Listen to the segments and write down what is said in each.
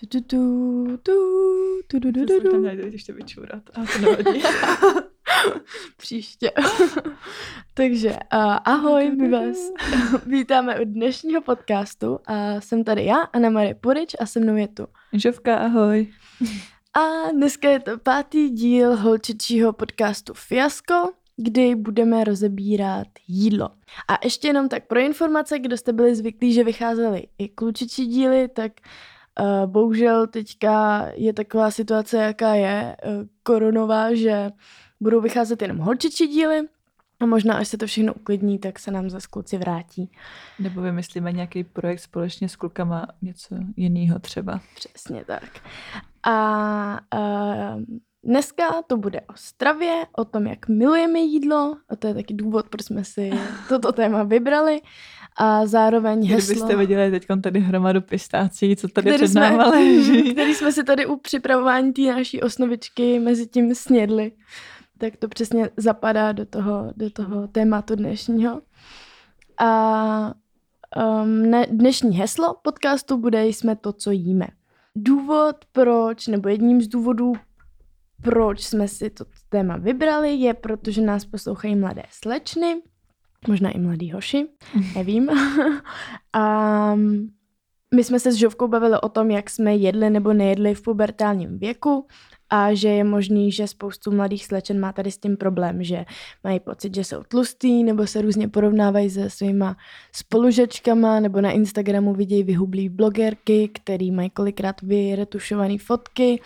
Tu, tu, tu, tu, tu, tu, tu, tu, tam tu. vyčůrat, ale to nevadí. Příště. Takže uh, ahoj, my vás vítáme u dnešního podcastu a jsem tady já, Anna Marie Purič a se mnou je tu. Žovka, ahoj. A dneska je to pátý díl holčičího podcastu Fiasko, kdy budeme rozebírat jídlo. A ještě jenom tak pro informace, kdo jste byli zvyklí, že vycházely i klučičí díly, tak uh, bohužel teďka je taková situace, jaká je uh, koronová, že budou vycházet jenom holčičí díly a možná, až se to všechno uklidní, tak se nám zase kluci vrátí. Nebo vymyslíme nějaký projekt společně s klukama, něco jiného třeba. Přesně tak. A uh, dneska to bude o stravě, o tom, jak milujeme jídlo, a to je taky důvod, proč jsme si toto téma vybrali. A zároveň heslo, Kdybyste viděli teď tady hromadu pistácí, co tady který před náma jsme, leží. který jsme si tady u připravování té naší osnovičky mezi tím snědli, tak to přesně zapadá do toho, do toho tématu dnešního. A um, ne, dnešní heslo podcastu bude Jsme to, co jíme. Důvod, proč, nebo jedním z důvodů, proč jsme si to téma vybrali, je, protože nás poslouchají mladé slečny, možná i mladý hoši, nevím. a my jsme se s Žovkou bavili o tom, jak jsme jedli nebo nejedli v pubertálním věku a že je možný, že spoustu mladých slečen má tady s tím problém, že mají pocit, že jsou tlustý nebo se různě porovnávají se svýma spolužečkama nebo na Instagramu vidějí vyhublý blogerky, který mají kolikrát vyretušované fotky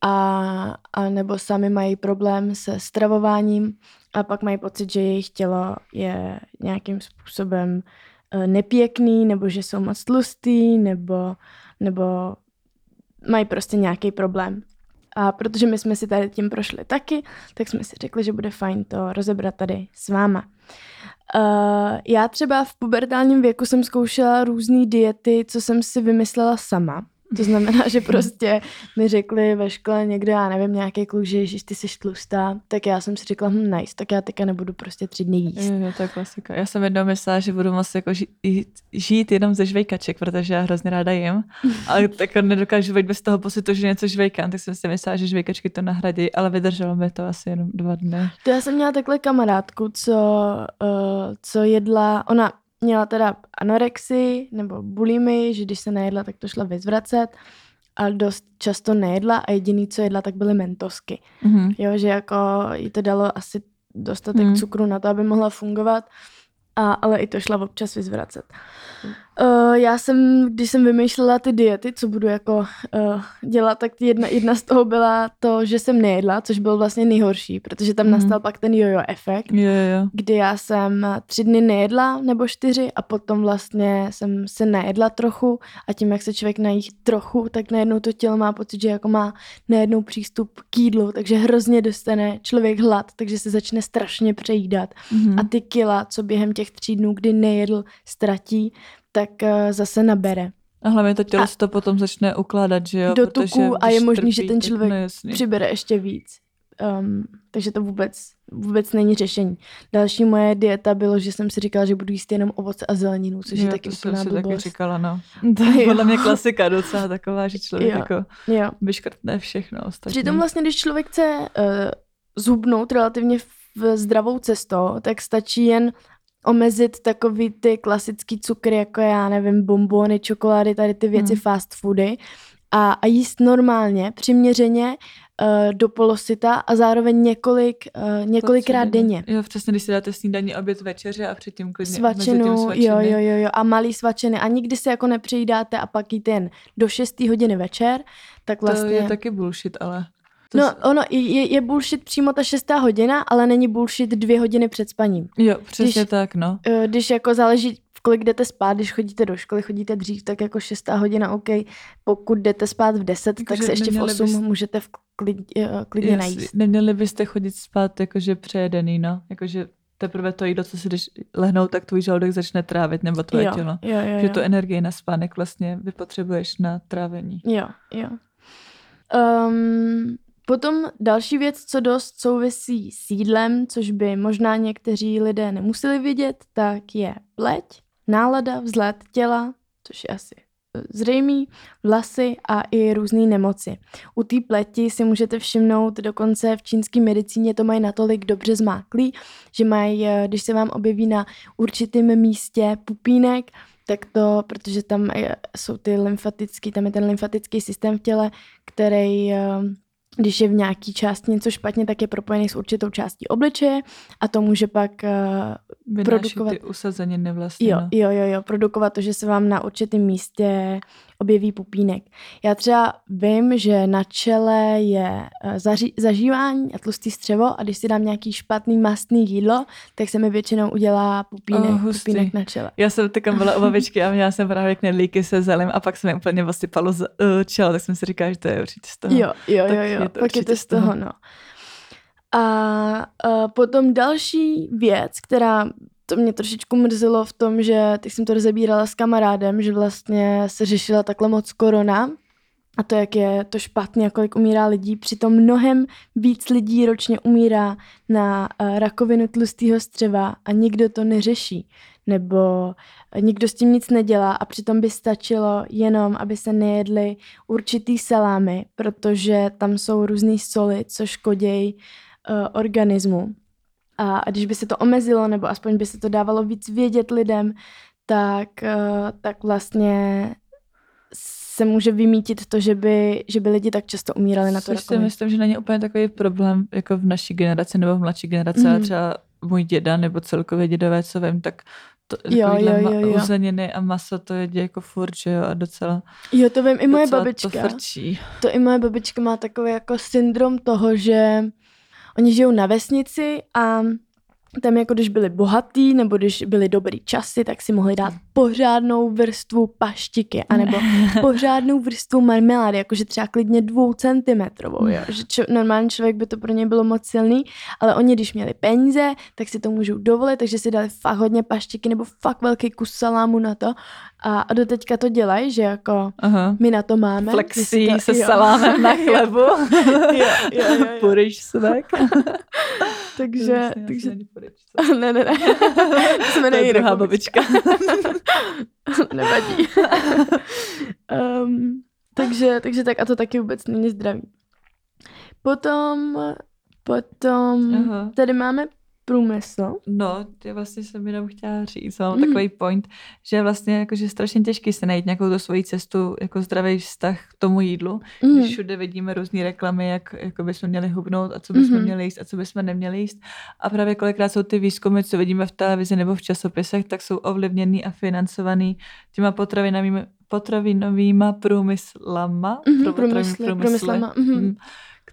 a, a nebo sami mají problém se stravováním a pak mají pocit, že jejich tělo je nějakým způsobem eh, nepěkný, nebo že jsou moc tlustý, nebo, nebo mají prostě nějaký problém. A protože my jsme si tady tím prošli taky, tak jsme si řekli, že bude fajn to rozebrat tady s váma. Uh, já třeba v pubertálním věku jsem zkoušela různé diety, co jsem si vymyslela sama. To znamená, že prostě mi řekli ve škole někdo, já nevím, nějaký kluk, že ježiš, ty jsi tlustá, tak já jsem si řekla, hm, nice, tak já teďka nebudu prostě tři dny jíst. Jo, jo, to je klasika. Já jsem jednou myslela, že budu moc jako žít, žít jenom ze žvejkaček, protože já hrozně ráda jim, ale tak nedokážu být bez toho pocitu, že něco žvejkám, tak jsem si myslela, že žvejkačky to nahradí, ale vydrželo mi to asi jenom dva dny. To já jsem měla takhle kamarádku, co, uh, co jedla, ona měla teda anorexii nebo bulimy, že když se nejedla, tak to šla vyzvracet, ale dost často nejedla a jediný, co jedla, tak byly mentosky. Mhm. Jo, že jako jí to dalo asi dostatek Mm. cukru na to, aby mohla fungovat, a, ale i to šla občas vyzvracet. Uh, já jsem, když jsem vymýšlela ty diety, co budu jako uh, dělat, tak jedna, jedna z toho byla to, že jsem nejedla, což byl vlastně nejhorší, protože tam Mhm. nastal pak ten jojo efekt, jo, jo. kdy já jsem tři dny nejedla nebo čtyři a potom vlastně jsem se nejedla trochu a tím, jak se člověk nají trochu, tak najednou to tělo má pocit, že jako má najednou přístup k jídlu, takže hrozně dostane člověk hlad, takže se začne strašně přejídat Mhm. a ty kila, co během těch tří dnů, kdy nejedl, ztratí, tak eh, zase nabere. A hlavně to tělo A- se to potom začne ukládat, že jo? Do protože tuku a je možný, že ten tak- člověk no. Přibere ještě víc. Um, takže to vůbec, vůbec není řešení. Další moje dieta bylo, že jsem si říkala, že budu jíst jenom ovoce a zeleninu, což jo, je taky to jsem úplná si taky říkala, no. To je podle mě klasika docela taková, že člověk Jo. jako Jo. vyškrtne všechno ostatní. Přitom vlastně, když člověk chce uh, zhubnout relativně v zdravou cestou, tak stačí jen omezit takový ty klasický cukry, jako já nevím, bombony, čokolády, tady ty věci, Hmm. fast foody a, a jíst normálně, přiměřeně uh, do polosita a zároveň několik, uh, několikrát denně. Jo, přesně, když si dáte snídaní, oběd, večeře a předtím klidně mezi tím Svačinu, svačiny. jo, jo, jo, jo, a malý svačiny. A nikdy se jako nepřejídáte a pak jíte jen do 6 hodiny večer, tak To vlastně... je taky bullshit, ale... To No, s- ono je, je bullshit přímo ta šestá hodina, ale není bullshit dvě hodiny před spaním. Jo, přesně když- tak, no. Eh, Když jako záleží, v kolik jdete spát, když chodíte do školy, chodíte dřív, tak jako šestá hodina, OK. Pokud jdete spát v deset, tak Jakože se ještě v osm bys- můžete v klid, eh, klidně Jestli- najíst. Neměli byste chodit spát jakože přejedený, no. Jakože teprve to jídlo, co si jdeš lehnout, tak tvůj žaludek začne trávit, nebo tvoje jo, tělo. jo, jo, Že jo. tu energii na spánek vlastně vypotřebuješ na trávení. Jo, jo. Um, potom další věc, co dost souvisí s jídlem, což by možná někteří lidé nemuseli vidět, tak je pleť, nálada, vzhled těla, což je asi zřejmý, vlasy a i různé nemoci. U té pleti si můžete všimnout, dokonce v čínské medicíně to mají natolik dobře zmáklý, že mají, eh, když se vám objeví na určitém místě pupínek, tak to, protože tam jsou ty lymfatický, tam je ten lymfatický systém v těle, který když je v nějaký části něco špatně, tak je propojený s určitou částí obličeje a to může pak uh, produkovat... ty usazeniny vlastně. Jo, no. jo, jo, jo, produkovat to, že se vám na určitém místě objeví pupínek. Já třeba vím, že na čele je uh, zaži- zažívání a tlustý střevo a když si dám nějaký špatný mastný jídlo, tak se mi většinou udělá pupínek, oh, pupínek na čele. Já jsem taky byla u babičky a měla jsem právě knedlíky se zelím a pak se mi úplně osypalo z uh, čelo, tak jsem si říkala, že to je určitě z toho. Jo, jo, jo, jo je to pak je to z toho, no. A uh, potom další věc, která to mě trošičku mrzelo v tom, že teď jsem to rozebírala s kamarádem, že vlastně se řešila takhle moc korona a to, jak je to špatně, kolik umírá lidí. Přitom mnohem víc lidí ročně umírá na uh, rakovinu tlustého střeva a nikdo to neřeší nebo nikdo s tím nic nedělá a přitom by stačilo jenom, aby se nejedly určitý salámy, protože tam jsou různé soli, co škodějí uh, organismu. A, a když by se to omezilo, nebo aspoň by se to dávalo víc vědět lidem, tak, uh, tak vlastně se může vymítit to, že by, že by lidi tak často umírali na to rakovinu. si myslím, že není úplně takový problém jako v naší generaci nebo v mladší generaci, mm. třeba můj děda nebo celkově dědové, co vím, tak to, jo, jo, jo, jo. uzeniny a maso to jedí jako furt, že jo, a docela Jo, to vím, i moje babička. To frčí. To i moje babička má takový jako syndrom toho, že oni žijou na vesnici a tam jako když byli bohatý nebo když byly dobrý časy, tak si mohli dát pořádnou vrstvu paštiky anebo pořádnou vrstvu marmelády, jakože třeba klidně dvou centimetrovou, jo? že čo, normální člověk by to pro ně bylo moc silný, ale oni když měli peníze, tak si to můžou dovolit, takže si dali fakt hodně paštiky nebo fakt velký kus salámu na to a, a do teďka to dělají, že jako Aha. my na to máme. Flexí to, se jo. salámem na chlebu. jo, jo, jo, jo. Puriš svek. takže, vlastně takže... ne, ne, ne. Jsme to je druhá babička. Nevadí. um, takže, takže tak a to taky vůbec není zdravý. Potom, potom Aha. tady máme průmysl. No, ty vlastně jsem jenom chtěla říct, mám mm. takový point, že vlastně jakože strašně těžký se najít nějakou tu svoji cestu, jako zdravý vztah k tomu jídlu, mm. když všude vidíme různé reklamy, jak jako bychom měli hubnout a co bychom mm. měli jíst a co bychom neměli jíst. A právě kolikrát jsou ty výzkumy, co vidíme v televizi nebo v časopisech, tak jsou ovlivněný a financovaný těma potravinovými, potravinovýma průmyslama. Mm-hmm, průmysly, průmyslama. Mm-hmm.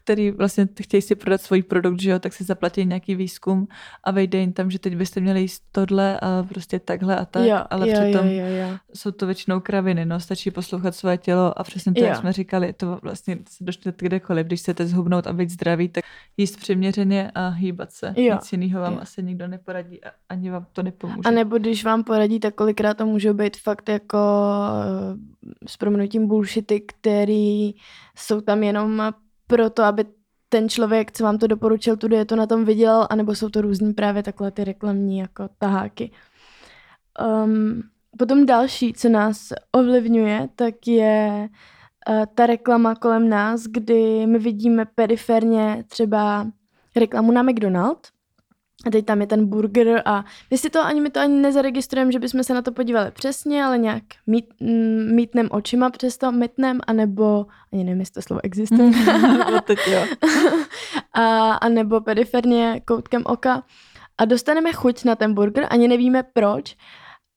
Který vlastně chtějí si prodat svůj produkt, že jo, tak si zaplatí nějaký výzkum a vejde jim tam, že teď byste měli jíst tohle a prostě takhle a tak, jo, ale jo, přitom jo, jo, jo. jsou to většinou kraviny, no, stačí poslouchat své tělo a přesně to, jo. jak jsme říkali, to vlastně se dočtete kdekoliv, když chcete zhubnout a být zdravý, tak jíst přiměřeně a hýbat se. Jo. Nic jiného vám jo. asi nikdo neporadí a ani vám to nepomůže. A nebo když vám poradí, tak kolikrát to může být fakt jako eh, s proměnutím bullshity, který jsou tam jenom proto, aby ten člověk, co vám to doporučil, tu dietu na tom viděl, anebo jsou to různý právě takhle ty reklamní jako taháky. Um, potom další, co nás ovlivňuje, tak je uh, ta reklama kolem nás, kdy my vidíme periferně třeba reklamu na McDonald, a teď tam je ten burger a my si to ani, my to ani nezaregistrujeme, že bychom se na to podívali přesně, ale nějak mít, mítnem očima přes to, mítnem, anebo, ani nevím, jestli to slovo existuje. no teď jo. a, a nebo periferně koutkem oka. A dostaneme chuť na ten burger, ani nevíme proč.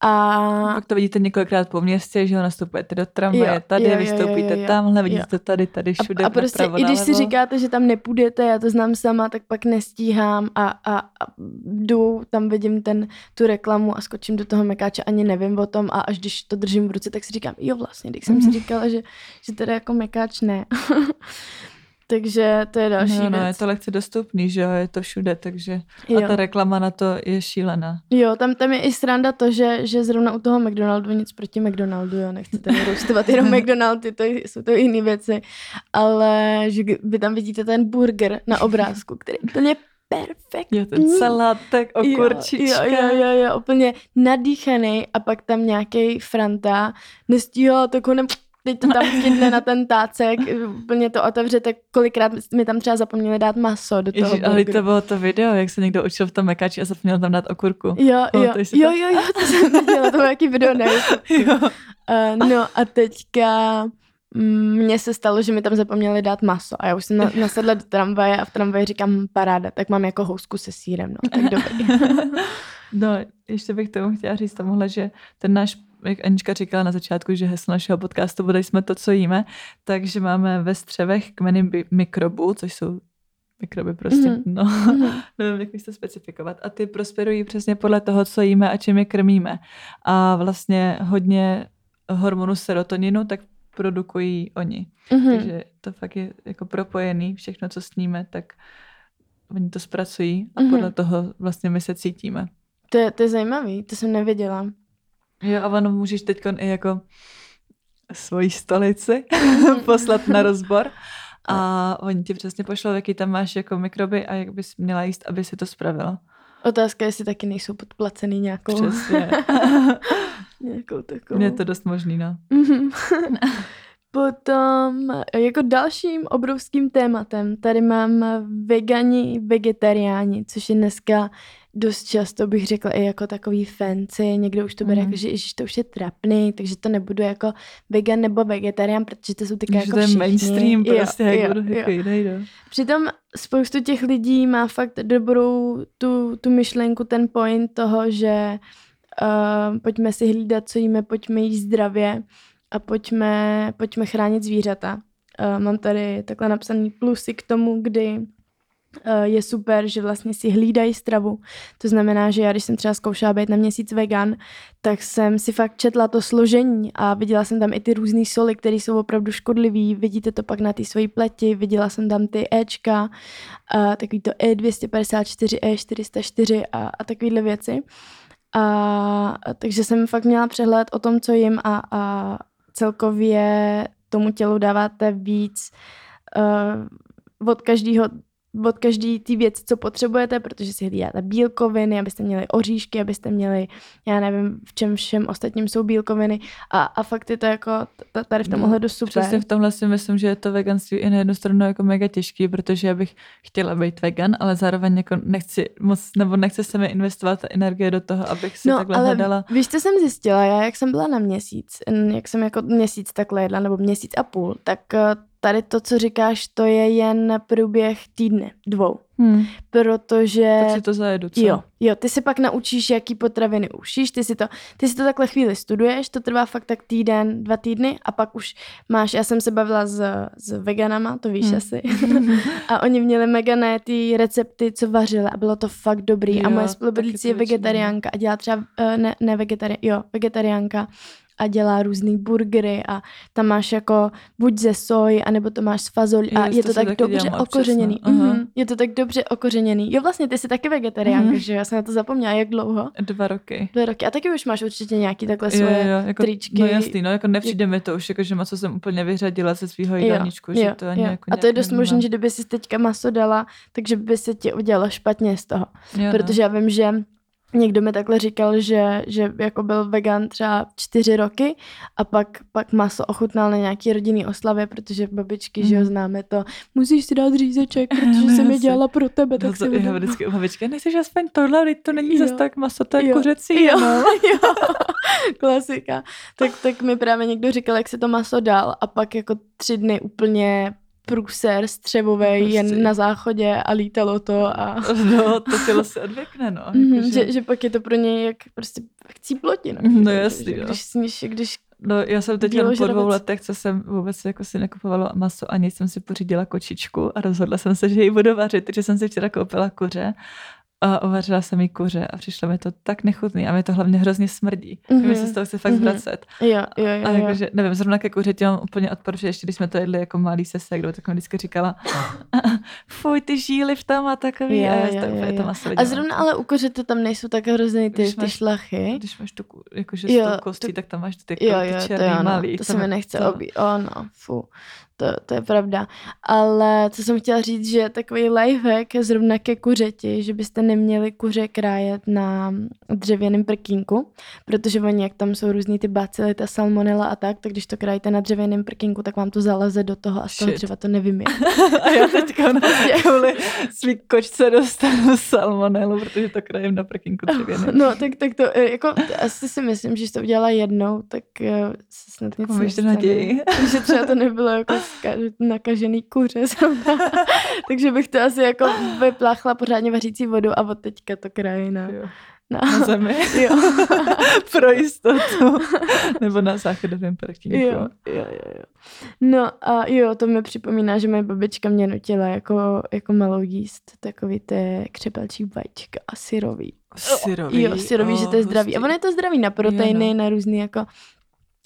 A... Pak to vidíte několikrát po městě, že ho nastupujete do tramvaje, tady, jo, vystoupíte jo, jo, tamhle, vidíte to tady, tady, všude. A, a prostě napravo, i když nalevo. si říkáte, že tam nepůjdete, já to znám sama, tak pak nestíhám a, a, a jdu, tam vidím ten, tu reklamu a skočím do toho mekáče, ani nevím o tom a až když to držím v ruce, tak si říkám, jo vlastně, když jsem si mhm. říkala, že, že teda jako mekáč ne. Takže to je další no, no, věc. je to lehce dostupný, že jo, je to všude, takže jo. a ta reklama na to je šílená. Jo, tam, tam je i sranda to, že, že zrovna u toho McDonaldu nic proti McDonaldu, jo, nechci tady roustovat jenom McDonaldy, to jsou to jiné věci, ale že vy tam vidíte ten burger na obrázku, který je úplně perfektní. Jo, ten salátek, okurčička. Jo, jo, jo, jo, úplně nadýchaný a pak tam nějaký Franta nestíhal, tak ho ne, teď to tam chytne na ten tácek, úplně to otevře, tak kolikrát mi tam třeba zapomněli dát maso do toho Ježiš, ale to bylo to video, jak se někdo učil v tom mekači a zapomněl tam dát okurku. Jo, jo, jo, jo, jo, jo, to jsem viděla, to bylo jaký video, ne? jo. Uh, no a teďka mně se stalo, že mi tam zapomněli dát maso a já už jsem na, nasedla do tramvaje a v tramvaji říkám paráda, tak mám jako housku se sírem, no, tak dobrý. no, ještě bych tomu chtěla říct tomuhle, že ten náš jak Anička říkala na začátku, že heslo našeho podcastu bude jsme to, co jíme, takže máme ve střevech kmeny mikrobů, což jsou mikroby prostě, mm-hmm. no, mm-hmm. nevím, jak bych to specifikovat. A ty prosperují přesně podle toho, co jíme a čím je krmíme. A vlastně hodně hormonu serotoninu, tak produkují oni. Mm-hmm. Takže to fakt je jako propojený, všechno, co sníme, tak oni to zpracují a mm-hmm. podle toho vlastně my se cítíme. To je, to je zajímavý, to jsem nevěděla. Jo, a ono můžeš teď i jako svoji stolici poslat na rozbor a oni ti přesně pošlou, jaký tam máš jako mikroby a jak bys měla jíst, aby si to spravila. Otázka, jestli taky nejsou podplacený nějakou. Přesně. nějakou takovou. Je to dost možný, no. Potom jako dalším obrovským tématem tady mám vegani, vegetariáni, což je dneska dost často bych řekla i jako takový fancy, někdo už to bere mm. jako, že ježiš, to už je trapný, takže to nebudu jako vegan nebo vegetarián, protože to jsou taky jako všichni. mainstream prostě, jo, jak jo, jako jiný, no. Přitom spoustu těch lidí má fakt dobrou tu, tu myšlenku, ten point toho, že uh, pojďme si hlídat, co jíme, pojďme jíst zdravě a pojďme, pojďme chránit zvířata. Uh, mám tady takhle napsaný plusy k tomu, kdy je super, že vlastně si hlídají stravu. To znamená, že já, když jsem třeba zkoušela být na měsíc vegan, tak jsem si fakt četla to složení a viděla jsem tam i ty různé soli, které jsou opravdu škodlivé. Vidíte to pak na té svojí pleti, viděla jsem tam ty Ečka, uh, takový to E254, E404 a, a takovéhle věci. A, takže jsem fakt měla přehled o tom, co jim a, a celkově tomu tělu dáváte víc uh, od každého od každý ty věci, co potřebujete, protože si hlídáte bílkoviny, abyste měli oříšky, abyste měli, já nevím, v čem všem ostatním jsou bílkoviny a, a fakt je to jako tady v tom no, ohledu super. Přesně v tomhle si myslím, že je to veganství i na jednu stranu jako mega těžký, protože já bych chtěla být vegan, ale zároveň jako nechci moc, nebo nechce se mi investovat energie do toho, abych si no, takhle ale hledala. víš, co jsem zjistila, já jak jsem byla na měsíc, jak jsem jako měsíc takhle jedla, nebo měsíc a půl, tak eh, tady to, co říkáš, to je jen průběh týdne, dvou. Hmm. Protože... Tak si to zajedu, co? Jo, jo, ty si pak naučíš, jaký potraviny ušíš, ty si to, ty si to takhle chvíli studuješ, to trvá fakt tak týden, dva týdny a pak už máš, já jsem se bavila s, s veganama, to víš hmm. asi, a oni měli megané ty recepty, co vařili a bylo to fakt dobrý jo, a moje spolubydlící je vegetariánka a dělá třeba, uh, ne, ne vegetarián, jo, vegetariánka a dělá různý burgery a tam máš jako buď ze soji, anebo to máš z fazolí a je to, to tak dobře okořeněný. Mm-hmm. Je to tak dobře okořeněný. Jo, vlastně ty jsi taky vegetariánka, mm-hmm. že já jsem na to zapomněla. Jak dlouho? Dva roky. Dva roky. A taky už máš určitě nějaký takhle svoje jo, jo, jako, tričky. No jasný, no jako nepřijde mi to už, jako, že maso jsem úplně vyřadila ze svého jídelníčku, že to ani jo. jako A to je dost možné, že kdyby si teďka maso dala, takže by se ti udělalo špatně z toho. Jo, no. Protože no. já vím, že Někdo mi takhle říkal, že, že jako byl vegan třeba čtyři roky a pak, pak maso ochutnal na nějaký rodinný oslavě, protože babičky, mm. že jo, mhm. známe to, musíš si dát řízeček, protože no, jsem je dělala pro tebe, tak no, to, si já vždycky u babičky, nechceš aspoň tohle, to není zase tak maso, to je jo. kuřecí. Jo, no. jo. klasika. Tak, tak mi právě někdo říkal, jak se to maso dal a pak jako tři dny úplně průser střevový prostě. jen na záchodě a lítalo to a... No, to tělo se odvěkne, no. Mm-hmm, jako, že... že, pak je to pro něj jak prostě chcí plotí, no. No jasný, no. Když sníš, když No, já jsem teď po dvou letech, co jsem vůbec jako si nekupovala maso, ani jsem si pořídila kočičku a rozhodla jsem se, že ji budu vařit, takže jsem si včera koupila kuře a uvařila jsem jí kuře a přišlo mi to tak nechutný a mi to hlavně hrozně smrdí. Mm-hmm. Mi se z toho chce fakt mm-hmm. zvracet. Jo, jo, jo, a jakože, nevím, zrovna ke kuře mám úplně odpor, že ještě když jsme to jedli jako malý se sekdou, tak mi vždycky říkala, fuj, ty žíly v tom a takový. Jo, a já jo, jo, jo. To a zrovna ale u to tam nejsou tak hrozný ty, máš, ty šlachy. Když máš tu, jakože jo, s tou kostí, to, tak tam máš ty, jako, jo, jo, ty černý to jo, malý. To se mi nechce to... obít. Oh, no, fu. To, to je pravda. Ale co jsem chtěla říct, že takový lifehack je zrovna ke kuřeti, že byste neměli kuře krájet na dřevěném prkínku, protože oni, jak tam jsou různý ty bacily, ta salmonella a tak, tak když to krájíte na dřevěném prkínku, tak vám to zaleze do toho a z toho Shit. dřeva to nevymije. A já teďka na kvůli svý kočce dostanu salmonelu, protože to krajem na prkinku dřevěný. No, tak, tak to, eh, jako, asi si myslím, že jsi to udělala jednou, tak uh, se snad nic naději. Takže třeba to nebylo jako nakažený kuře. Takže bych to asi jako vypláchla pořádně vařící vodu a od teďka to kraji na, Jo. na, Na zemi. jo. Pro jistotu. Nebo na záchodovém prkinku. Jo, jo, jo, jo. No a jo, to mi připomíná, že moje babička mě nutila jako, jako malou jíst takový ty křepelčí vajíčka a syrový. Syrový. Jo, syrový, že to je zdravý. A ono je to zdravý na proteiny, Jo, no. na různé jako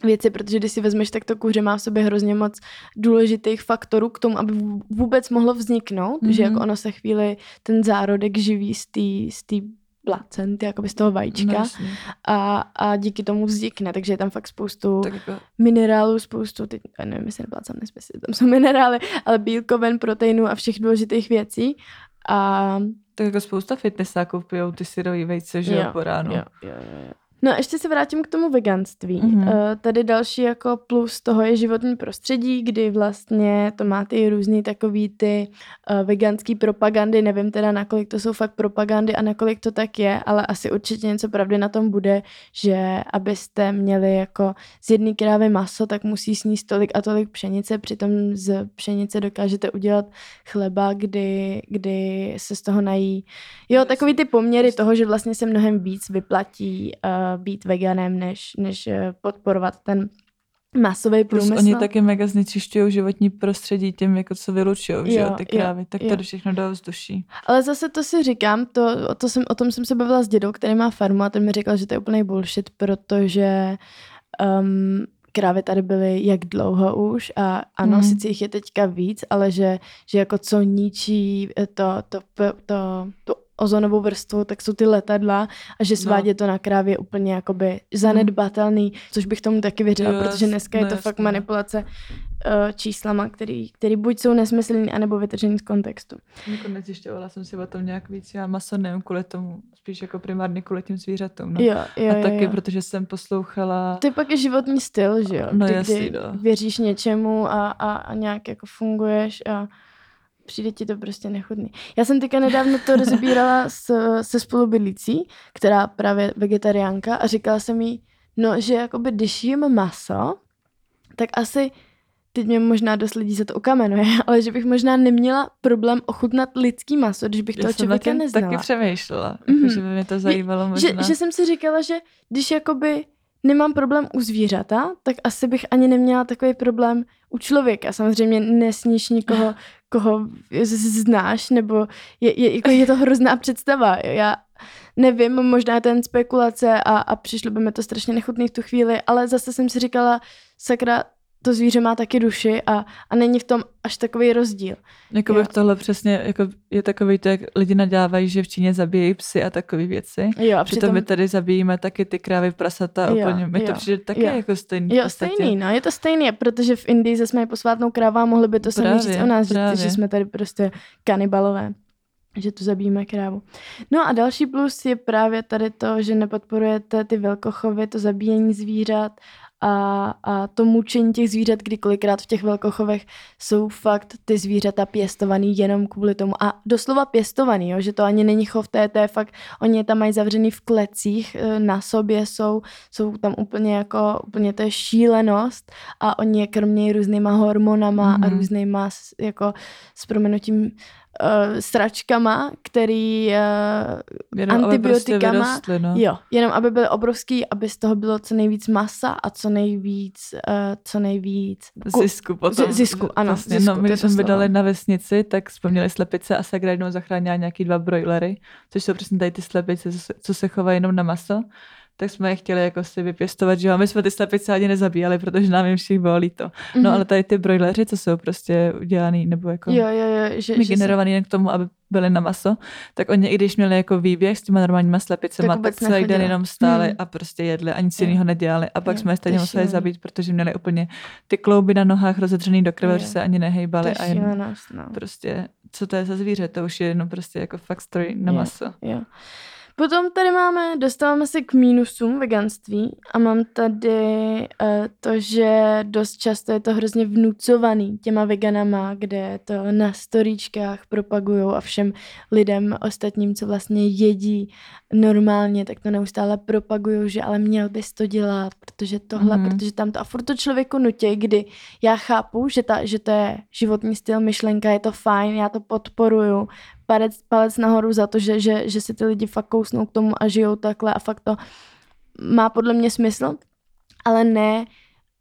věci, protože když si vezmeš, tak to kuře má v sobě hrozně moc důležitých faktorů k tomu, aby vů- vůbec mohlo vzniknout, mm-hmm. že Mhm. jako ono se chvíli ten zárodek živí z té z té placenty, jakoby z toho No, vajíčka jasně. a, a díky tomu vznikne, takže je tam fakt spoustu Tak jako, minerálů, spoustu, teď nevím, jestli neplacám nesmysl, tam jsou minerály, ale bílkoven, proteinů a všech důležitých věcí a tak jako spousta fitnessáků pijou ty syrový vejce, že jo, po ránu. Jo, jo, jo, jo. No a ještě se vrátím k tomu veganství. Mhm. Mm-hmm. Tady další jako plus toho je životní prostředí, kdy vlastně to má ty různý takový ty uh, veganský propagandy, nevím teda nakolik to jsou fakt propagandy a nakolik to tak je, ale asi určitě něco pravdy na tom bude, že abyste měli jako z jedné krávy maso, tak musí sníst tolik a tolik pšenice, přitom z pšenice dokážete udělat chleba, kdy, kdy se z toho nají. Jo, takový ty poměry toho, že vlastně se mnohem víc vyplatí uh, být veganem, než, než uh, podporovat ten masový Plus průmysl. oni taky mega znečišťují životní prostředí tím, jako co vylučují, že jo, Jo, ty jo, krávy. Tak jo. tady všechno do vzduší. Ale zase to si říkám, to, to jsem, o tom jsem se bavila s dědou, který má farmu a ten mi říkal, že to je úplný bullshit, protože um, krávy tady byly jak dlouho už a ano, hmm. sice jich je teďka víc, ale že, že jako co ničí to, to, to, to, tu ozonovou vrstvu, tak jsou ty letadla a že svádět to na krávě je úplně jakoby zanedbatelný, což bych tomu taky věřila, Jo, protože dneska je no to fakt jasně. manipulace uh, číslama, který, který buď jsou nesmyslný, anebo vytržený z kontextu. Nakonec zjišťovala jsem si o tom nějak víc. Já maso nevím kvůli tomu, spíš jako primárně kvůli těm zvířatům. No. Jo, jo, a jo, taky, jo. protože jsem poslouchala... To je pak i životní styl, že jo? No Kdy, jasný, kdy no. věříš něčemu a, a, a nějak jako funguješ a přijde ti to prostě nechutný. Já jsem teďka nedávno to rozbírala s, se spolubydlící, která právě vegetariánka a říkala jsem jí, no, že jakoby když jím maso, tak asi teď mě možná dost lidí za to ukamenuje, ale že bych možná neměla problém ochutnat lidský maso, když bych toho Já jsem člověka taky, neznala. taky přemýšlela, Mhm. jako, že by mě to zajímalo možná. Že, že jsem si říkala, že když jakoby nemám problém u zvířata, tak asi bych ani neměla takový problém u člověka. Samozřejmě nesníš nikoho, koho znáš, nebo je, je, jako je to hrozná představa. Já nevím, možná je to jen spekulace a, a přišlo by mi to strašně nechutný v tu chvíli, ale zase jsem si říkala, sakra, to zvíře má taky duši a, a není v tom až takový rozdíl. Jako Jo. by tohle přesně jako je takový to, jak lidi nadávají, že v Číně zabíjejí psy a takové věci. Jo, a Přitom přitom, my tady zabíjíme taky ty krávy, prasata, Jo, úplně, mi to jo, přijde taky jo. jako stejný. v Jo, podstatě. stejný, no, je to stejný, protože v Indii zase mají posvátnou krávu a mohli by to sami říct o nás, že, právě. že jsme tady prostě kanibalové, že tu zabijíme krávu. No a další plus je právě tady to, že nepodporujete ty velkochovy, to zabíjení zvířat a, a to mučení těch zvířat, kdy kolikrát v těch velkochovech jsou fakt ty zvířata pěstovaný jenom kvůli tomu. A doslova pěstovaný, jo, že to ani není chov, to je, to je fakt, oni je tam mají zavřený v klecích, e, na sobě jsou, jsou tam úplně jako, úplně to je šílenost a oni je krmějí různýma hormonama mm. a Mhm. různýma jako s proměnutím uh, sračkama, který uh, Jenom aby prostě antibiotikama, vyrostly, no. Jo, jenom aby byly obrovský, aby z toho bylo co nejvíc masa a co nejvíc, uh, co nejvíc ku- Zisku potom. Z- zisku, ano, Vlastně, zisku, no, my když jsme bydleli na vesnici, tak vzpomněli slepice a Sagra jednou zachránila nějaký dva brojlery, což jsou přesně tady ty slepice, co se, co se chovají jenom na maso. Tak jsme je chtěli jako si vypěstovat, že jo, my jsme ty slepice ani nezabíjali, protože nám jim všech bylo líto. No Mhm. ale tady ty brojleři, co jsou prostě udělaný, nebo jako Jo, jo, jo, že, že se- vygenerovaný k tomu, aby byly na maso, tak oni, i když měli jako výběh s těma normálníma slepicema, Tak tak, celý den jenom stáli Hmm. a prostě jedli a nic jiného nedělali. A pak Jo, jsme je stejně je museli zabít, protože měli úplně ty klouby na nohách rozedřený do krve, že se ani nehejbali je a jen šílenost, no. prostě, co to je za zvíře, to už je jenom prostě jako fakt story na Jo. maso. Jo. Potom tady máme, dostáváme se k mínusům veganství a mám tady uh, to, že dost často je to hrozně vnucovaný těma veganama, kde to na storíčkách propagujou a všem lidem ostatním, co vlastně jedí normálně, tak to neustále propagují, že ale měl bys to dělat, protože tohle, Mhm. protože tam to. A furt to člověku nutí, kdy já chápu, že, ta, že to je životní styl, myšlenka, je to fajn, já to podporuju, palec, palec nahoru za to, že, že, že si ty lidi fakt kousnou k tomu a žijou takhle a fakt to má podle mě smysl, ale ne,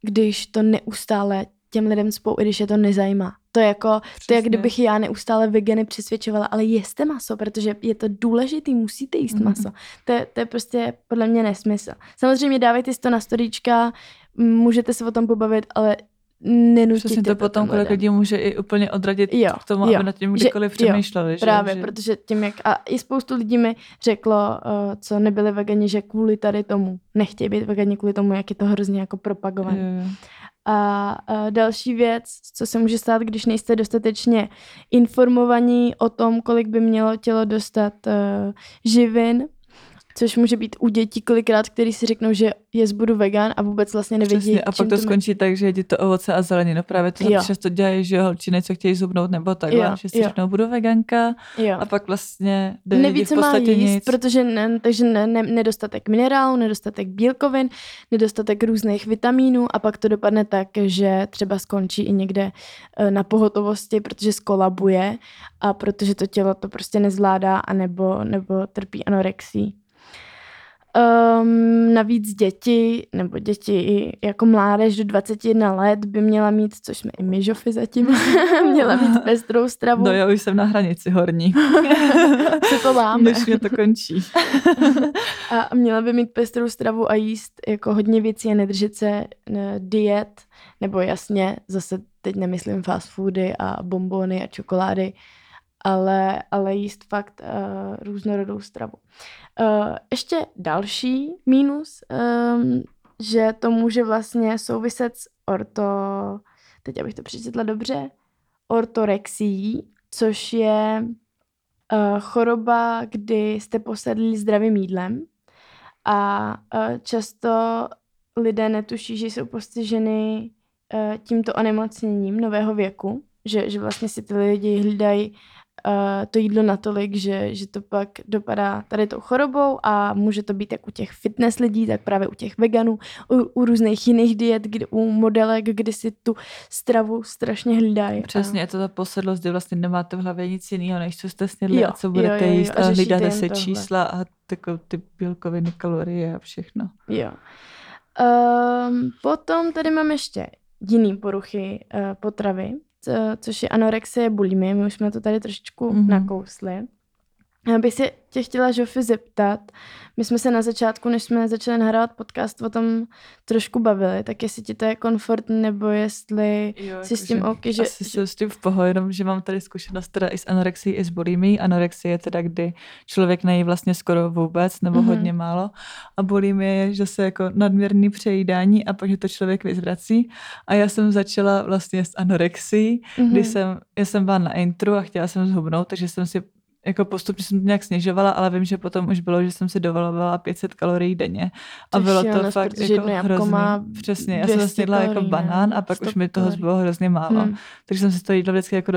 když to neustále těm lidem spou, i když je to nezajímá. To je jako, to je, Přesně. kdybych já neustále vegany přesvědčovala, ale jeste maso, protože je to důležitý, musíte jíst Mhm. maso. To je, to je prostě podle mě nesmysl. Samozřejmě dávejte si to na storíčka, můžete se o tom pobavit, ale nenutíte Přesně to potom, kolik lidí může i úplně odradit Jo, k tomu, jo. aby nad tím Že- kdykoliv jo, přemýšleli. že? Právě, že... protože tím, jak... A i spoustu lidí mi řeklo, uh, co nebyli vegani, že kvůli tady tomu nechtějí být vegani, kvůli tomu, jak je to hrozně jako propagované. Jo, jo. A, a další věc, co se může stát, když nejste dostatečně informovaní o tom, kolik by mělo tělo dostat uh, živin, což může být u dětí kolikrát, který si řeknou, že jest budu vegan a vůbec vlastně nevědí, Přesně, a pak to skončí tak, že jedí to ovoce a zeleninu. Právě to Jo. často dělají, že holčiny, co chtějí zubnout nebo takhle, Jo, že si jo. řeknou, budu veganka Jo. a pak vlastně Neví, co má jíst, nic. protože ne, takže ne, ne, nedostatek minerálů, nedostatek bílkovin, nedostatek různých vitamínů a pak to dopadne tak, že třeba skončí i někde eh, na pohotovosti, protože skolabuje a protože to tělo to prostě nezvládá a nebo, nebo trpí anorexí. Um, navíc děti, nebo děti i jako mládež do 21 let by měla mít, což jsme i my žofy zatím, měla mít pestrou stravu. No já už jsem na hranici horní. Co to máme? Než mě to končí. A měla by mít pestrou stravu a jíst jako hodně věcí a nedržet se ne, diet, nebo jasně, zase teď nemyslím fast foody a bombony a čokolády, ale, ale jíst fakt uh, různorodou stravu. Uh, ještě další mínus, um, že to může vlastně souviset s orto, teď abych to přečetla dobře, ortorexií, což je uh, choroba, kdy jste posedlí zdravým jídlem. A uh, často lidé netuší, že jsou postiženy uh, tímto onemocněním nového věku, že, že vlastně si ty lidi hlídají uh, to jídlo natolik, že, že to pak dopadá tady tou chorobou a může to být jak u těch fitness lidí, tak právě u těch veganů, u, u různých jiných diet, kdy, u modelek, kdy si tu stravu strašně hlídají. Přesně, je to ta posedlost, kdy vlastně nemáte v hlavě nic jiného, než co jste snědli Jo, a co budete jo, jo, jíst a a hlídáte si tohle. čísla a takové ty bílkoviny, kalorie a všechno. Jo. Um, potom tady mám ještě jiný poruchy uh, potravy, což je anorexie, bulimie. My už jsme to tady trošičku Mhm. mm-hmm. nakousli. Já bych se tě chtěla, Žofy, zeptat. My jsme se na začátku, než jsme začali nahrávat podcast, o tom trošku bavili, tak jestli ti to je komfortní, nebo jestli Jo, jsi s tím jakože OK, že... Asi jsem s tím v pohodě, jenom že mám tady zkušenost teda i s anorexií, i s bulimí. Anorexie je teda, kdy člověk nejí vlastně skoro vůbec, nebo Mhm. mm-hmm. hodně málo. A bulimie je, že se jako nadměrný přejídání a pak je to člověk vyzvrací. A já jsem začala vlastně s anorexií, Mhm. kdy jsem, já jsem byla na intru a chtěla jsem zhubnout, takže jsem si jako postupně jsem to nějak snižovala, ale vím, že potom už bylo, že jsem si dovolovala 500 kalorií denně. A bylo to šílenost, fakt jako hrozný. má Přesně, já jsem 200 snědla jako banán a pak 100 už mi toho kalorií. zbylo hrozně málo. Hmm. Takže jsem si to jídlo vždycky jako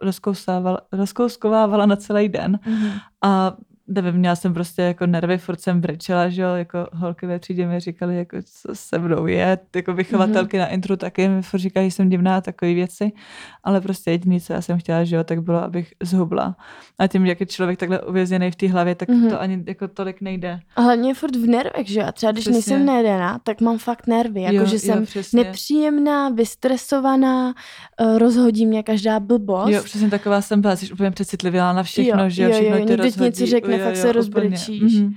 rozkousávala, rozkouskovávala na celý den. Mhm. A nevím, měla jsem prostě jako nervy, furt jsem brečela, že jo, jako holky ve třídě mi říkali, jako co se mnou je, jako vychovatelky Mhm. na intru taky mi furt říkají, že jsem divná a takové věci, ale prostě jediné, co já jsem chtěla, že jo, tak bylo, abych zhubla. A tím, jak je člověk takhle uvězněný v té hlavě, tak Mhm. to ani jako tolik nejde. A hlavně je furt v nervech, že jo? A třeba když Přesně. nejsem najedená, tak mám fakt nervy. Jako, Jo, že jo, jsem přesně. nepříjemná, vystresovaná, eh, rozhodí mě každá blbost. Jo, přesně taková jsem byla, jsi úplně přecitlivěla na všechno, Jo, že jo, jo, všechno jo, tě někdo ti něco rozhodí. řekne, Jo, fakt jo, se rozbrečíš. Mhm.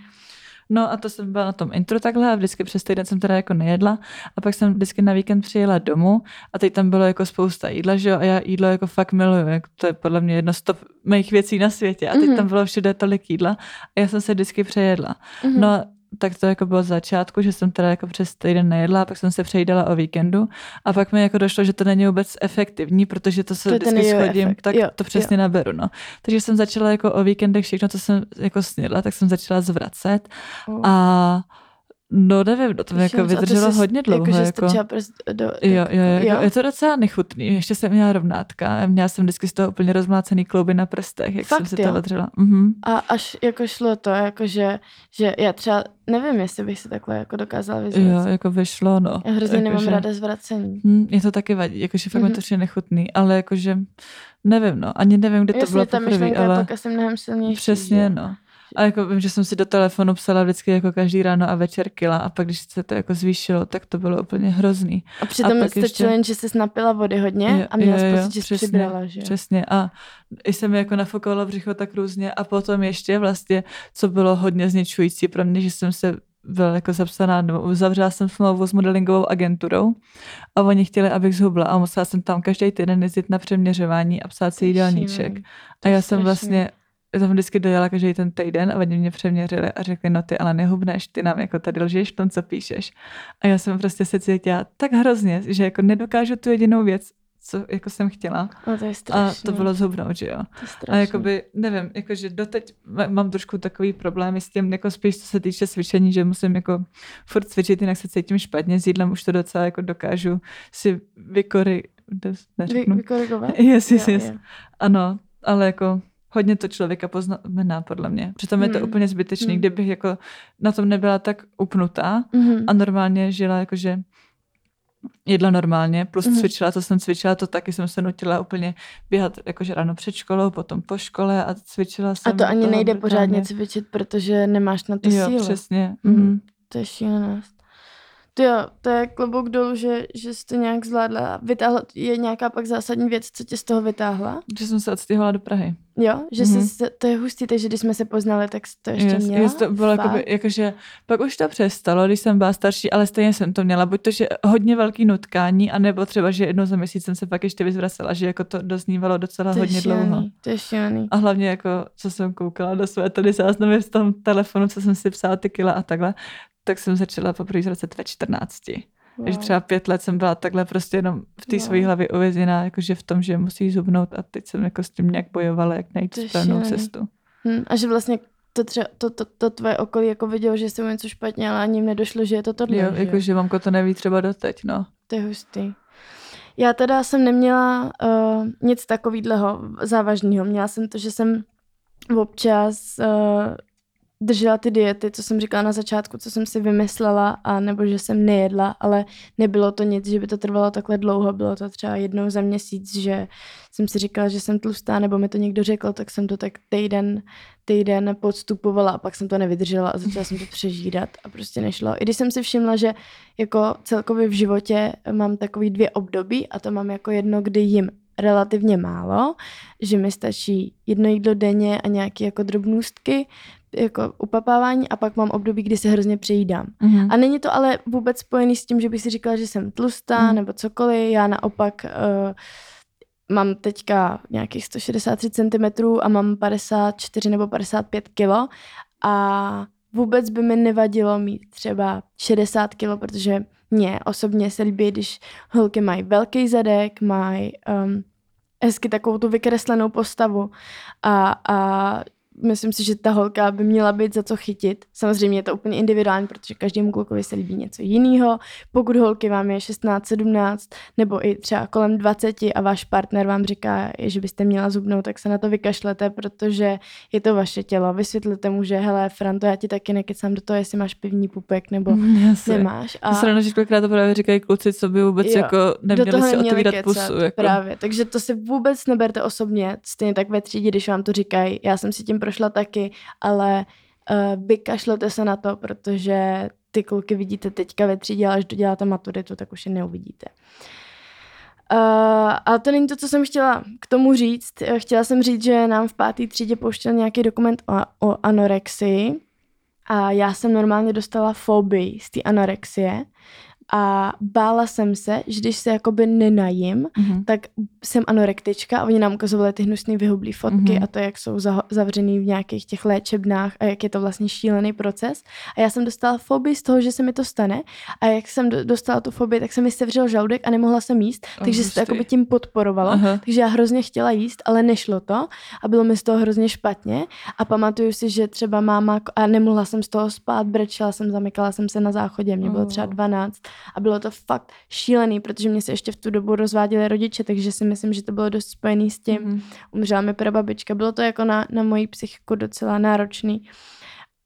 No a to jsem byla na tom intro takhle a vždycky přes týden jsem teda jako nejedla a pak jsem vždycky na víkend přijela domů a teď tam bylo jako spousta jídla, že jo, a já jídlo jako fakt miluju, jako to je podle mě jedno z top mých věcí na světě a teď mm-hmm. tam bylo všude tolik jídla a já jsem se vždycky přejedla. Mm-hmm. No a tak to jako bylo z začátku, že jsem teda jako přes týden nejedla, pak jsem se přejídala o víkendu a pak mi jako došlo, že to není vůbec efektivní, protože to se to vždycky schodím, efekt. tak jo, to přesně jo. naberu, no. Takže jsem začala jako o víkendech všechno, co jsem jako snědla, tak jsem začala zvracet oh. a No nevím, to mi jako vydrželo jsi, hodně dlouho. Jako, jako... že prst do, do, jo, jo, jo, jo, je to docela nechutný. Ještě jsem měla rovnátka. Měla jsem vždycky z toho úplně rozmlácený klouby na prstech, jak Fakt, jsem si to odřela. Mhm. A až jako šlo to, jako že, že já třeba nevím, jestli bych si takhle jako dokázala vyzvat. Jo, jako vyšlo, no. Já hrozně jako, nemám že... ráda zvracení. Hm, je to taky vadí, jakože fakt mm-hmm. mi to je nechutný, ale jakože nevím, no, ani nevím, kde to bylo poprvé, ale... pak asi mnohem silnější. Přesně, no. A jako vím, že jsem si do telefonu psala vždycky jako každý ráno a večer kila a pak, když se to jako zvýšilo, tak to bylo úplně hrozný. A přitom a stačilo ještě... jen, že jsi napila vody hodně jo, a měla jo, pocit, že jsi přibrala, že Přesně a i se mi jako nafokovalo břicho tak různě a potom ještě vlastně, co bylo hodně zničující pro mě, že jsem se byla jako zapsaná, nebo uzavřela jsem smlouvu s modelingovou agenturou a oni chtěli, abych zhubla a musela jsem tam každý týden jezdit na přeměřování a psát si jídelníček. A já jsem vlastně jsem vždycky dojela každý ten týden a oni mě přeměřili a řekli, no ty ale nehubneš, ty nám jako tady lžeš v tom, co píšeš. A já jsem prostě se cítila tak hrozně, že jako nedokážu tu jedinou věc, co jako jsem chtěla. No to je A to bylo zhubnout, že jo. To je a jakoby, nevím, jakože doteď mám trošku takový problémy s tím, jako spíš co se týče cvičení, že musím jako furt cvičit, jinak se cítím špatně, s jídlem už to docela jako dokážu si vykory... Vy, vykorigovat? Yes, yes, yes. Ano, ale jako hodně to člověka poznamená, podle mě. Přitom hmm. je to hmm. úplně zbytečný, hmm. kdybych jako na tom nebyla tak upnutá hmm. a normálně žila jakože jedla normálně, plus mm-hmm. cvičila, co jsem cvičila, to taky jsem se nutila úplně běhat jakože ráno před školou, potom po škole a cvičila jsem. A to ani nejde brutálně. pořádně cvičit, protože nemáš na to jo, sílu. přesně. Mm-hmm. To je šílenost. To jo, to je klobouk dolů, že, že jsi to nějak zvládla. Vytáhla, je nějaká pak zásadní věc, co tě z toho vytáhla? Že jsem se odstěhovala do Prahy. Jo, že mm-hmm. jsi, to je hustý, takže když jsme se poznali, tak to ještě yes, měla? Yes, to bylo jakoby, jakože, pak už to přestalo, když jsem byla starší, ale stejně jsem to měla, buď to, že hodně velký nutkání, anebo třeba, že jednou za měsíc jsem se pak ještě vyzvracela, že jako to doznívalo docela to hodně šílený, dlouho. To je šílený. A hlavně jako, co jsem koukala do své tady záznamy v tom telefonu, co jsem si psala ty kila a takhle, tak jsem začala poprvé zvracet ve 14. Wow. Takže třeba pět let jsem byla takhle prostě jenom v té wow. své hlavě uvězněná, jakože v tom, že musí zubnout a teď jsem jako s tím nějak bojovala, jak najít správnou cestu. Hmm, a že vlastně to, třeba, to, to, to tvoje okolí jako vidělo, že jsem něco špatně, ale ani jim nedošlo, že je to tohle. Jo, jakože mamko to neví třeba doteď, no. To je hustý. Já teda jsem neměla uh, nic takového závažného. Měla jsem to, že jsem občas uh, držela ty diety, co jsem říkala na začátku, co jsem si vymyslela, a nebo že jsem nejedla, ale nebylo to nic, že by to trvalo takhle dlouho, bylo to třeba jednou za měsíc, že jsem si říkala, že jsem tlustá, nebo mi to někdo řekl, tak jsem to tak týden, týden podstupovala a pak jsem to nevydržela a začala jsem to přežídat a prostě nešlo. I když jsem si všimla, že jako celkově v životě mám takový dvě období a to mám jako jedno, kdy jim relativně málo, že mi stačí jedno jídlo denně a nějaké jako drobnůstky, jako upapávání a pak mám období, kdy se hrozně přejídám. Mm-hmm. A není to ale vůbec spojený s tím, že bych si říkala, že jsem tlustá mm. nebo cokoliv. Já naopak uh, mám teďka nějakých 163 cm a mám 54 nebo 55 kg a vůbec by mi nevadilo mít třeba 60 kg, protože mně osobně se líbí, když holky mají velký zadek, mají um, hezky takovou tu vykreslenou postavu a, a myslím si, že ta holka by měla být za co chytit. Samozřejmě je to úplně individuální, protože každému klukovi se líbí něco jiného. Pokud holky vám je 16, 17 nebo i třeba kolem 20 a váš partner vám říká, že byste měla zubnout, tak se na to vykašlete, protože je to vaše tělo. Vysvětlete mu, že hele, Franto, já ti taky nekecám do toho, jestli máš pivní pupek nebo mm, nemáš. A... Se že kolikrát to právě říkají kluci, co by vůbec jo, jako neměli si otevírat kecat, pusu. Jako. Právě, takže to si vůbec neberte osobně, stejně tak ve třídě, když vám to říkají. Já jsem si tím prošla taky, ale uh, vykašlete se na to, protože ty kluky vidíte teďka ve třídě, ale až doděláte maturitu, tak už je neuvidíte. Uh, ale to není to, co jsem chtěla k tomu říct. Chtěla jsem říct, že nám v páté třídě pouštěl nějaký dokument o, o anorexii A já jsem normálně dostala fobii z té anorexie a bála jsem se, že když se jakoby nenajím, Mhm. tak jsem anorektička a oni nám ukazovali ty hnusný vyhublý fotky Mhm. a to, jak jsou zavřený v nějakých těch léčebnách a jak je to vlastně šílený proces. A já jsem dostala fobii z toho, že se mi to stane a jak jsem do- dostala tu fobii, tak se mi sevřel žaludek a nemohla jsem jíst, Oh, takže se to jakoby tím podporovalo. Aha. Takže já hrozně chtěla jíst, ale nešlo to a bylo mi z toho hrozně špatně a pamatuju si, že třeba máma, a nemohla jsem z toho spát, brečela jsem, zamykala jsem se na záchodě, mě bylo třeba Oh. 12 a bylo to fakt šílený, protože mě se ještě v tu dobu rozváděli rodiče, takže si myslím, že to bylo dost spojený s tím. Mhm. Umřela mi prababička, bylo to jako na, na moji psychiku docela náročný.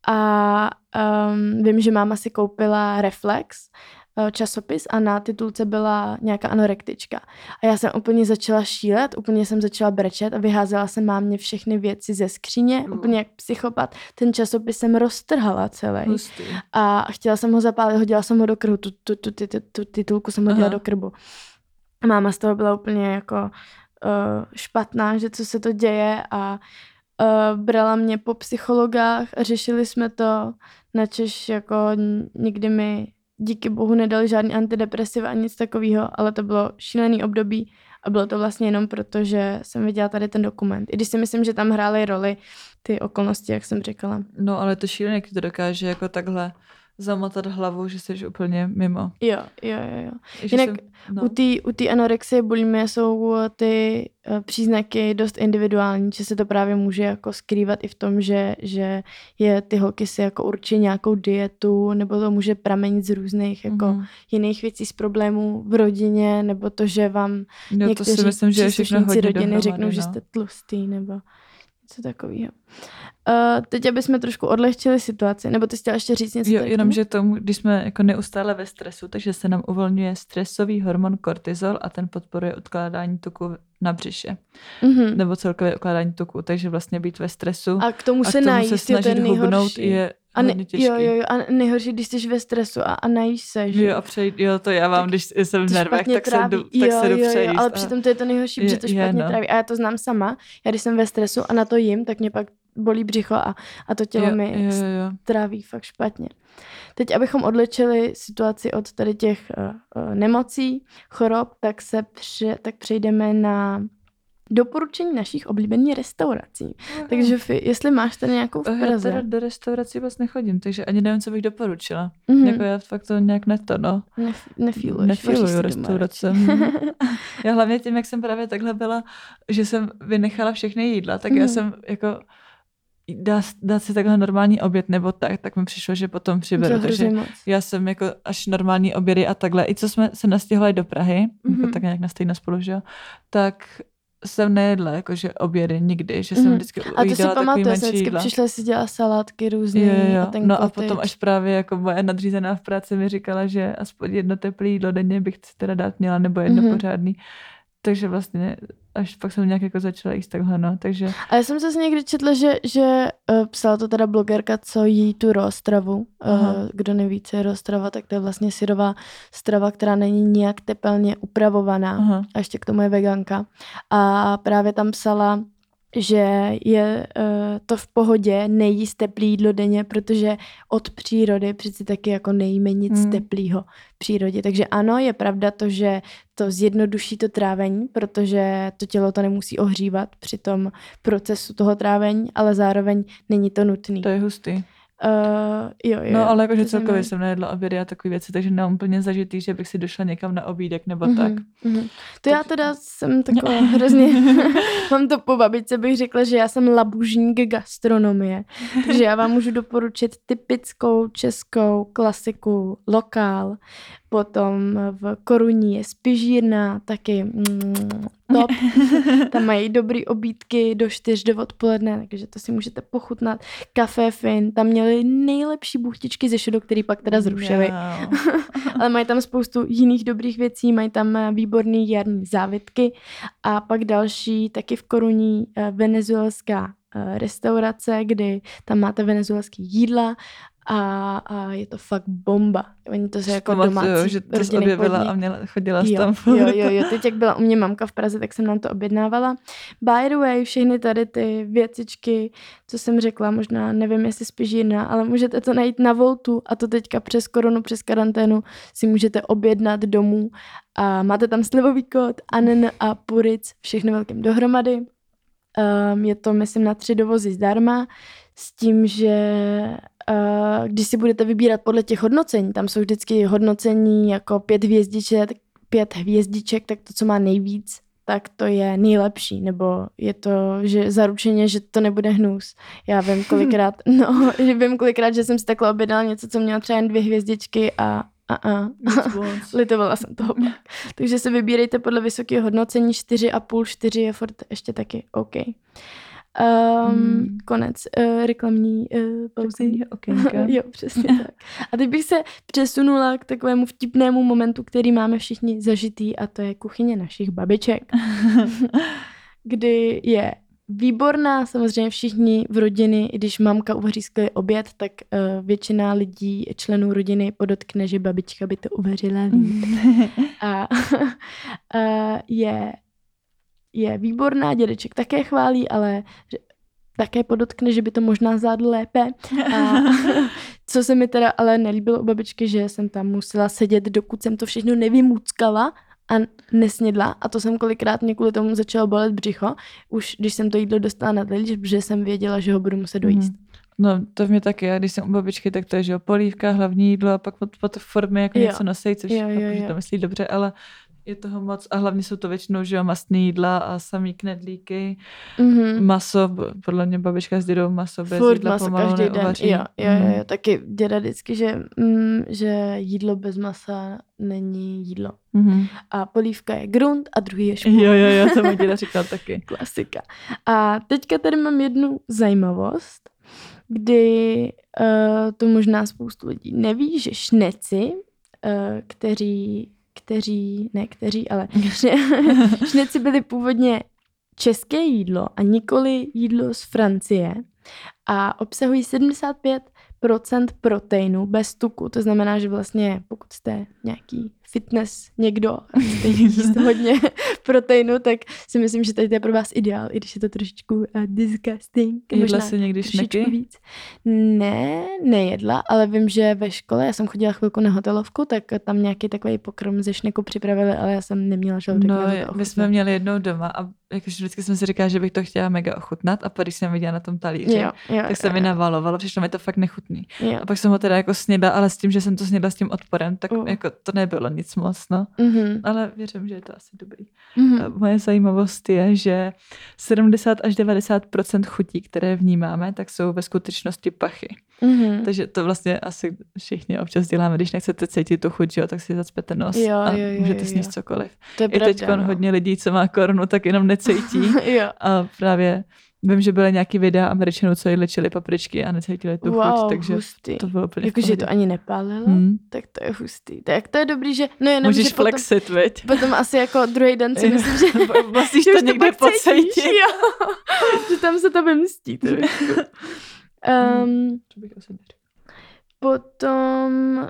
A um, vím, že máma si koupila Reflex, časopis a na titulce byla nějaká anorektička. A já jsem úplně začala šílet, úplně jsem začala brečet a vyházela jsem mámě všechny věci ze skříně, Mm. úplně jak psychopat. Ten časopis jsem roztrhala celý Hustý. a chtěla jsem ho zapálit, hodila jsem ho do krbu, tu, tu, tu, tu, tu, tu titulku jsem hodila Aha. do krbu. A máma z toho byla úplně jako uh, špatná, že co se to děje a uh, brala mě po psychologách a řešili jsme to, načež jako nikdy mi díky bohu nedali žádný antidepresiva ani nic takového, ale to bylo šílený období a bylo to vlastně jenom proto, že jsem viděla tady ten dokument. I když si myslím, že tam hrály roli ty okolnosti, jak jsem říkala. No, ale to šílené, jak to dokáže jako takhle zamotat hlavu, že jsi úplně mimo. Jo, jo, jo, jo. Že Jinak jsem, no. U té u anorexie bulimie jsou ty eh, příznaky dost individuální, že se to právě může jako skrývat i v tom, že, že je ty holky si jako určí nějakou dietu, nebo to může pramenit z různých jako Mhm. jiných věcí z problémů v rodině, nebo to, že vám to někteří si myslím, že je všechno příslušníci hodně rodiny dohromady, řeknou, že no. jste tlustý, nebo něco takového. Uh, teď, aby jsme trošku odlehčili situaci, nebo ty chtěla ještě říct něco Jo, jenom, že tomu, když jsme jako neustále ve stresu, takže se nám uvolňuje stresový hormon kortizol a ten podporuje odkládání tuku na břiše. Mhm. Nebo celkově odkládání tuku, takže vlastně být ve stresu A k tomu a se k tomu najíst, se to je snažit hubnout je A ne, jo, jo, jo, a nejhorší, když jsi ve stresu a, a najíš se, že? Jo, a přejít, jo, to já mám, Tak když jsem v nervech, tak se jdu, tak jo, se jdu jo, jo, přejíst. ale a- přitom to je to nejhorší, Je- protože to je, špatně no. tráví. A já to znám sama. Já když jsem ve stresu a na to jim, tak mě pak bolí břicho a, a to tělo jo, mi jo, jo, jo. tráví fakt špatně. Teď, abychom odlečili situaci od tady těch uh, uh, nemocí, chorob, tak se pře, tak přejdeme na doporučení našich oblíbených restaurací. Takže Fi, jestli máš tady nějakou v Eh, Já Praze. teda do restaurací vůbec nechodím, takže ani nevím, co bych doporučila. Mhm. Jako já fakt to nějak neto, no. Nef- nefíluješ, doma restaurace. radši. já hlavně tím, jak jsem právě takhle byla, že jsem vynechala všechny jídla, tak já Mhm. jsem jako dát, dát si takhle normální oběd nebo tak, tak mi přišlo, že potom To přiberu. Takže moc. já jsem jako až normální obědy a takhle, i co jsme se nastěhovali do Prahy, mm-hmm. Mhm. jako tak nějak na stejno spolu, že jo, tak jsem nejedla jakože obědy nikdy, že jsem Mhm. vždycky A to si pamatuju, jsem vždycky jídla. přišla si dělat salátky různý Jo, jo, a ten No a kotič. potom až právě jako moje nadřízená v práci mi říkala, že aspoň jedno teplé jídlo denně bych si teda dát měla, nebo jedno mm-hmm. pořádný. Takže vlastně až pak jsem nějak jako začala jíst takhle, no. Takže A já jsem zase někdy četla, že, že uh, psala to teda blogerka, co jí tu. Aha. Uh, kdo neví, co je raw strava, tak to je vlastně syrová strava, která není nijak tepelně upravovaná. aha. A ještě k tomu je veganka. A právě tam psala, že je uh, to v pohodě nejíst teplý jídlo denně, protože od přírody přeci taky jako nejíme nic hmm. teplýho v přírodě. Takže ano, je pravda to, že to zjednoduší to trávení, protože to tělo to nemusí ohřívat při tom procesu toho trávení, ale zároveň není to nutný. To je hustý. Uh, jo, jo, No ale jakože to celkově jsem nejedla obědy a takové věci, takže nemám úplně zažitý, že bych si došla někam na obídek nebo Mhm, tak. mhm. To já teda jsem taková hrozně, mám to po babičce, bych řekla, že já jsem labužník gastronomie. Takže já vám můžu doporučit typickou českou klasiku, lokál. Potom v Koruní je spižírna, taky mm, top. Tam mají dobrý obídky do 4 do odpoledne, takže to si můžete pochutnat. Café Fin, tam měli nejlepší buchtičky ze šodu, který pak teda zrušili. No. Ale mají tam spoustu jiných dobrých věcí, mají tam eh, výborný jarní závitky a pak další, taky v Koruní, eh, venezuelská eh, restaurace, kdy tam máte venezuelský jídla a, a je to fakt bomba. Oni to se jako domácí že to jsi objevila podnik. a měla, chodila jsi Jo, tam jo, jo, jo, teď jak byla u mě mamka v Praze, tak jsem nám to objednávala. By the way, všechny tady ty věcičky, co jsem řekla, možná nevím, jestli spíš jiná, ale můžete to najít na Voltu a to teďka přes koronu, přes karanténu si můžete objednat domů a máte tam slivový kód ANN a Puric, všechno velkým dohromady. Um, je to, myslím, na tři dovozy zdarma, s tím, že když si budete vybírat podle těch hodnocení, tam jsou vždycky hodnocení jako pět hvězdiček, pět hvězdiček, tak to, co má nejvíc, tak to je nejlepší, nebo je to že zaručeně, že to nebude hnus. Já vím kolikrát, no, že vím kolikrát, že jsem si takhle objednala něco, co mělo třeba jen dvě hvězdičky a a. Litovala jsem toho. Takže se vybírejte podle vysokého hodnocení, 4,5, 4 je furt ještě taky OK. Um, Hmm. Konec uh, reklamní uh, pauzy. Okénka. jo, přesně tak. A teď bych se přesunula k takovému vtipnému momentu, který máme všichni zažitý a to je kuchyně našich babiček. kdy je výborná, samozřejmě všichni v rodiny, i když mamka uvaří skvělý oběd, tak uh, většina lidí, členů rodiny podotkne, že babička by to uvařila líp. A uh, je, je výborná, dědeček také chválí, ale že- také podotkne, že by to možná zvládl lépe. A co se mi teda ale nelíbilo u babičky, že jsem tam musela sedět, dokud jsem to všechno nevymuckala a nesnědla. A to jsem kolikrát mě kvůli tomu začalo bolet břicho, už když jsem to jídlo dostala na talíř, protože jsem věděla, že ho budu muset dojíst. Mhm. No, to v mě taky. Já když jsem u babičky, tak to je, že jo, polívka, hlavní jídlo a pak pod, pod formy jako Jo. něco nosej, což Jo, jo, jo, jo, že to myslí dobře, ale je toho moc a hlavně jsou to většinou, že jo, mastný jídla a samý knedlíky, Mm-hmm. maso, podle mě babička s dědou maso bez Furt jídla maso pomalu každý den. neuvaří. Jo, jo, jo, Mhm. jo. Taky děda vždycky, že, mm, že jídlo bez masa není jídlo. Mhm. A polívka je grunt a druhý je špul. Jo, jo, jo, to můj děda říkal taky. Klasika. A teďka tady mám jednu zajímavost, kdy uh, to možná spoustu lidí neví, že šneci, uh, kteří, kteří, ne kteří, ale šne- šneci byly původně české jídlo a nikoli jídlo z Francie a obsahují 75% proteinu bez tuku. To znamená, že vlastně pokud jste nějaký fitness někdo a chcete jíst hodně proteinu, tak si myslím, že tady to je pro vás ideál, i když je to trošičku uh, disgusting. Jedla jsi někdy šneky? víc. Ne, nejedla, ale vím, že ve škole, já jsem chodila chvilku na hotelovku, tak tam nějaký takový pokrm ze šneku připravili, ale já jsem neměla žaludek. No, my jsme měli jednou doma a jakože vždycky jsem si říkala, že bych to chtěla mega ochutnat a pak když jsem viděla na tom talíři, Jo, jo, tak se jo, mi navalovalo, přišlo mi to fakt nechutný. jo. A pak jsem ho teda jako snědla, ale s tím, že jsem to snědla s tím odporem, tak Uh. jako to nebylo nic moc, no. Mhm, Ale věřím, že je to asi dobrý. mhm. A moje zajímavost je, že 70 až 90% chutí, které vnímáme, tak jsou ve skutečnosti pachy. Mhm. Takže to vlastně asi všichni občas děláme, když nechcete cítit tu chuť, jo, tak si zacpete nos Jo, a jo, jo, můžete sníst cokoliv. To je I teď no. hodně lidí, co má korunu, tak jenom necítí. jo. A právě vím, že byly nějaký videa američanů, co jedli čili papričky a necítili tu wow, chuť, takže hustý. to bylo úplně Jakože to ani nepálilo, Hmm. tak to je hustý. Tak to je dobrý, že... No jenom, Můžeš že potom, flexit, viď? potom asi jako druhý den si myslím, že... Musíš to už někde pocítit. Jo. že tam se to vymstí. trošku. um, To bych asi potom...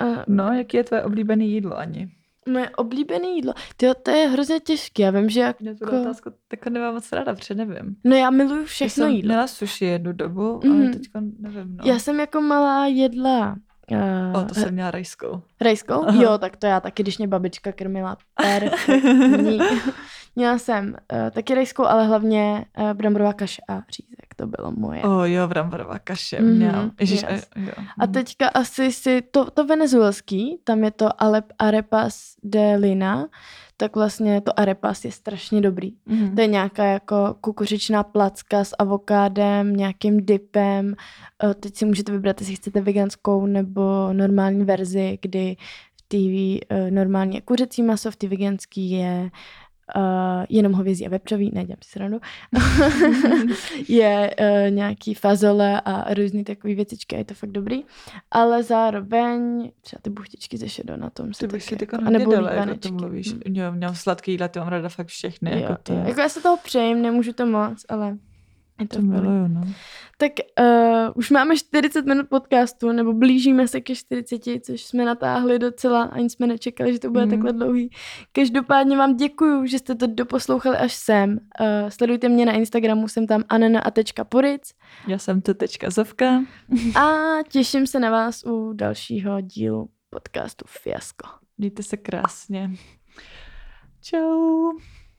Uh, No, jaký je tvoje oblíbené jídlo, Ani? Moje oblíbené jídlo. Tyjo, to je hrozně těžké. Já vím, že jako... Já tu otázku tak nemám moc ráda, protože nevím. No já miluju Já všechno jsem jídlo. měla sushi jednu dobu, Mhm. ale teď nevím, no. Já jsem jako malá jedla... Uh, O, to jsem měla rajskou. Rajskou? Aha. Jo, tak to já taky, když mě babička krmila perfektní. Měla jsem uh, taky rajskou, ale hlavně uh, bramborová kaše a řízek. To bylo moje. O jo, bramborová kaše Mhm, měl. Ježiš, yes. a, jo. A teďka asi si, to, to venezuelský, tam je to Alep Arepas de Lina, tak vlastně to arepas je strašně dobrý. Mhm. To je nějaká jako kukuřičná placka s avokádem, nějakým dipem. Eh, Teď si můžete vybrat, jestli chcete veganskou nebo normální verzi, kdy v té normální je kuřecí maso, v té veganský je uh, jenom hovězí a vepřový, ne, dělám si srandu, je uh, nějaký fazole a různý takové věcičky a je to fakt dobrý. Ale zároveň třeba ty buchtičky ze šedo na tom Ty se bych si jako, anebo dala, to mluvíš. Mm. Jo, měl sladký jídla, ty mám ráda fakt všechny. Jo, jako to, jo. Jako já se toho přejím, nemůžu to moc, ale Je to To miluju, no. Tak uh, už máme 40 minut podcastu, nebo blížíme se ke 40, což jsme natáhli docela, ani jsme nečekali, že to bude Mm. takhle dlouhý. Každopádně vám děkuju, že jste to doposlouchali až sem. Uh, sledujte mě na Instagramu, jsem tam anena.poric Já jsem tu tečka Zovka. a těším se na vás u dalšího dílu podcastu Fiasko. Mějte se krásně. Čau.